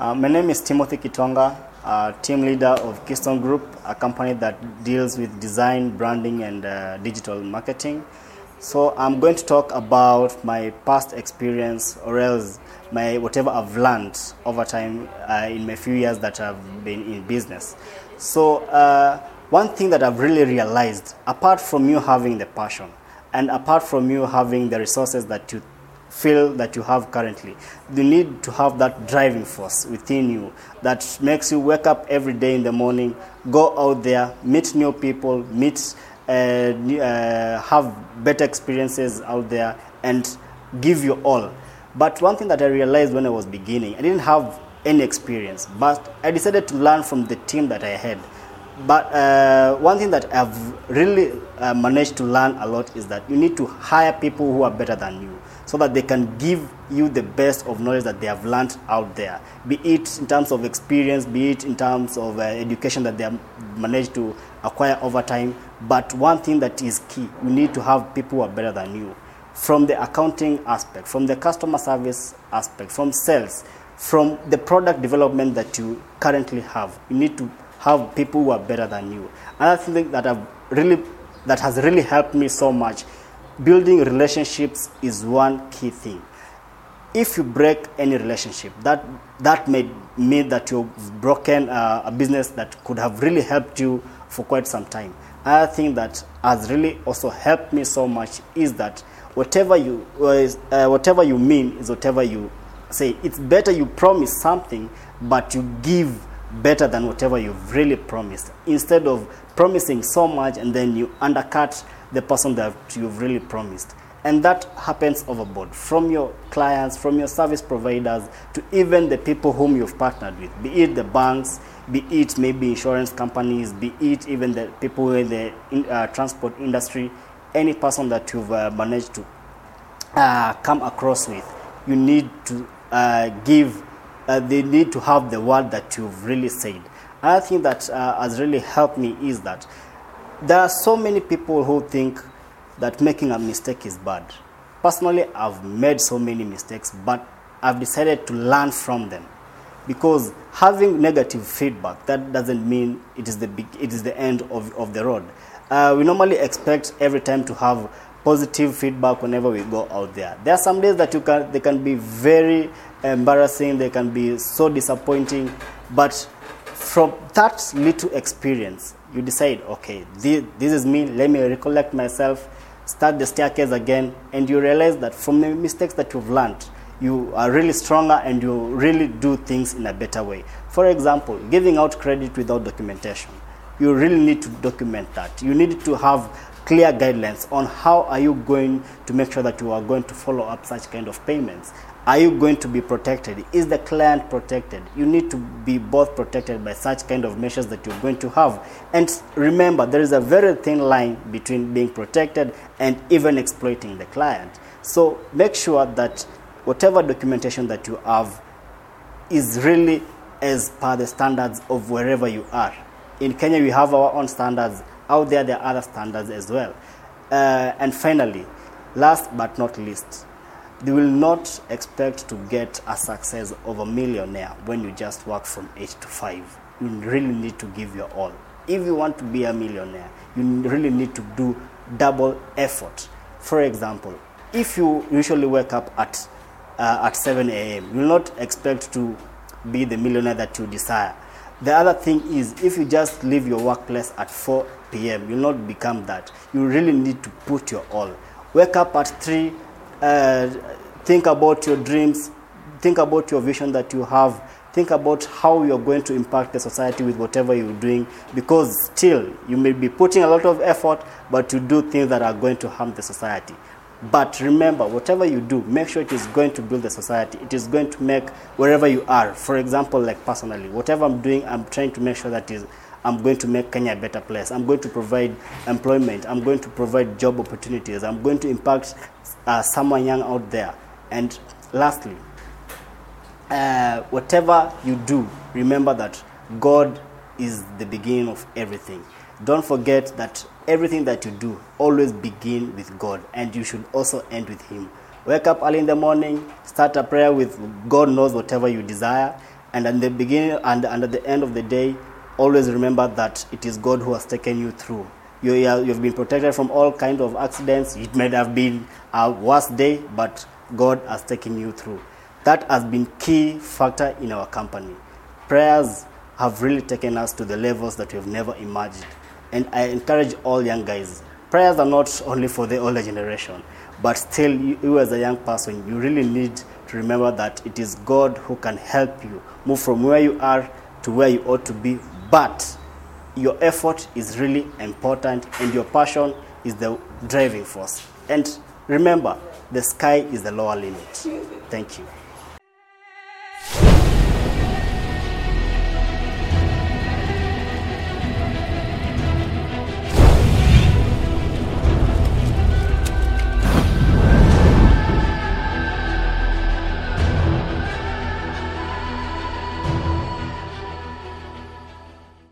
Uh, my name is Timothy Kitonga, uh, team leader of Keystone Group, a company that deals with design, branding, and uh, digital marketing. So I'm going to talk about my past experience, or else my whatever I've learned over time uh, in my few years that I've been in business. So uh, one thing that I've really realized, apart from you having the passion, and apart from you having the resources that you feel that you have currently. You need to have that driving force within you that makes you wake up every day in the morning, go out there, meet new people, meet, uh, uh, have better experiences out there, and give you all. But one thing that I realized when I was beginning, I didn't have any experience, but I decided to learn from the team that I had. But uh, one thing that I've really uh, managed to learn a lot is that you need to hire people who are better than you so that they can give you the best of knowledge that they have learned out there, be it in terms of experience, be it in terms of uh, education that they have managed to acquire over time. But one thing that is key, you need to have people who are better than you. From the accounting aspect, from the customer service aspect, from sales, from the product development that you currently have, you need to have people who are better than you. Another thing that I've really that has really helped me so much building relationships is one key thing. If you break any relationship, that that may mean that you've broken uh, a business that could have really helped you for quite some time. Another thing that has really also helped me so much is that whatever you uh, whatever you mean is whatever you say. It's better you promise something, but you give better than whatever you've really promised. Instead of promising so much and then you undercut the person that you've really promised. And that happens overboard from your clients, from your service providers, to even the people whom you've partnered with, be it the banks, be it maybe insurance companies, be it even the people in the uh, transport industry, any person that you've uh, managed to uh, come across with, you need to uh, give, uh, they need to have the word that you've really said. Another thing that uh, has really helped me is that there are so many people who think that making a mistake is bad. Personally, I've made so many mistakes, but I've decided to learn from them. Because having negative feedback, that doesn't mean it is the, big, it is the end of, of the road. Uh, we normally expect every time to have positive feedback whenever we go out there. There are some days that you can, they can be very embarrassing, they can be so disappointing, but from that little experience, you decide, okay, this, this is me, let me recollect myself, start the staircase again, and you realize that from the mistakes that you've learned, you are really stronger and you really do things in a better way. For example, giving out credit without documentation. You really need to document that. You need to have clear guidelines on how are you going to make sure that you are going to follow up such kind of payments are you going to be protected? Is the client protected? You need to be both protected by such kind of measures that you're going to have. And remember, there is a very thin line between being protected and even exploiting the client. So make sure that whatever documentation that you have is really as per the standards of wherever you are. In Kenya, we have our own standards. Out there, there are other standards as well. Uh, and finally, last but not least, they will not expect to get a success of a millionaire when you just work from 8 to 5. You really need to give your all. If you want to be a millionaire, you really need to do double effort. For example, if you usually wake up at, uh, at 7 a.m., you will not expect to be the millionaire that you desire. The other thing is, if you just leave your workplace at 4 p.m., you'll not become that. You really need to put your all. Wake up at 3 uh, think about your dreams, think about your vision that you have, think about how you're going to impact the society with whatever you're doing because still you may be putting a lot of effort but you do things that are going to harm the society. But remember whatever you do make sure it is going to build the society. It is going to make wherever you are for example like personally whatever i'm doing i'm trying to make sure that is I'm going to make Kenya a better place. I'm going to provide employment. I'm going to provide job opportunities. I'm going to impact uh, someone young out there. And lastly, uh, whatever you do, remember that God is the beginning of everything. Don't forget that everything that you do always begin with God, and you should also end with Him. Wake up early in the morning, start a prayer with God knows whatever you desire, And at the beginning and, and at the end of the day, always remember that it is God who has taken you through. You, you have- been protected from all kinds of accidents. It may have been a worse day, but God has taken you through. That has been key factor in our company. Prayers have really taken us to the levels that we have never imagined. And I encourage all young guys. Prayers are not only for the older generation, but still, you, you as a young person, you really need to remember that it is God who can help you move from where you are to where you ought to be. But your effort is really important, and your passion is the driving force. And remember, the sky is the lower limit. Thank you.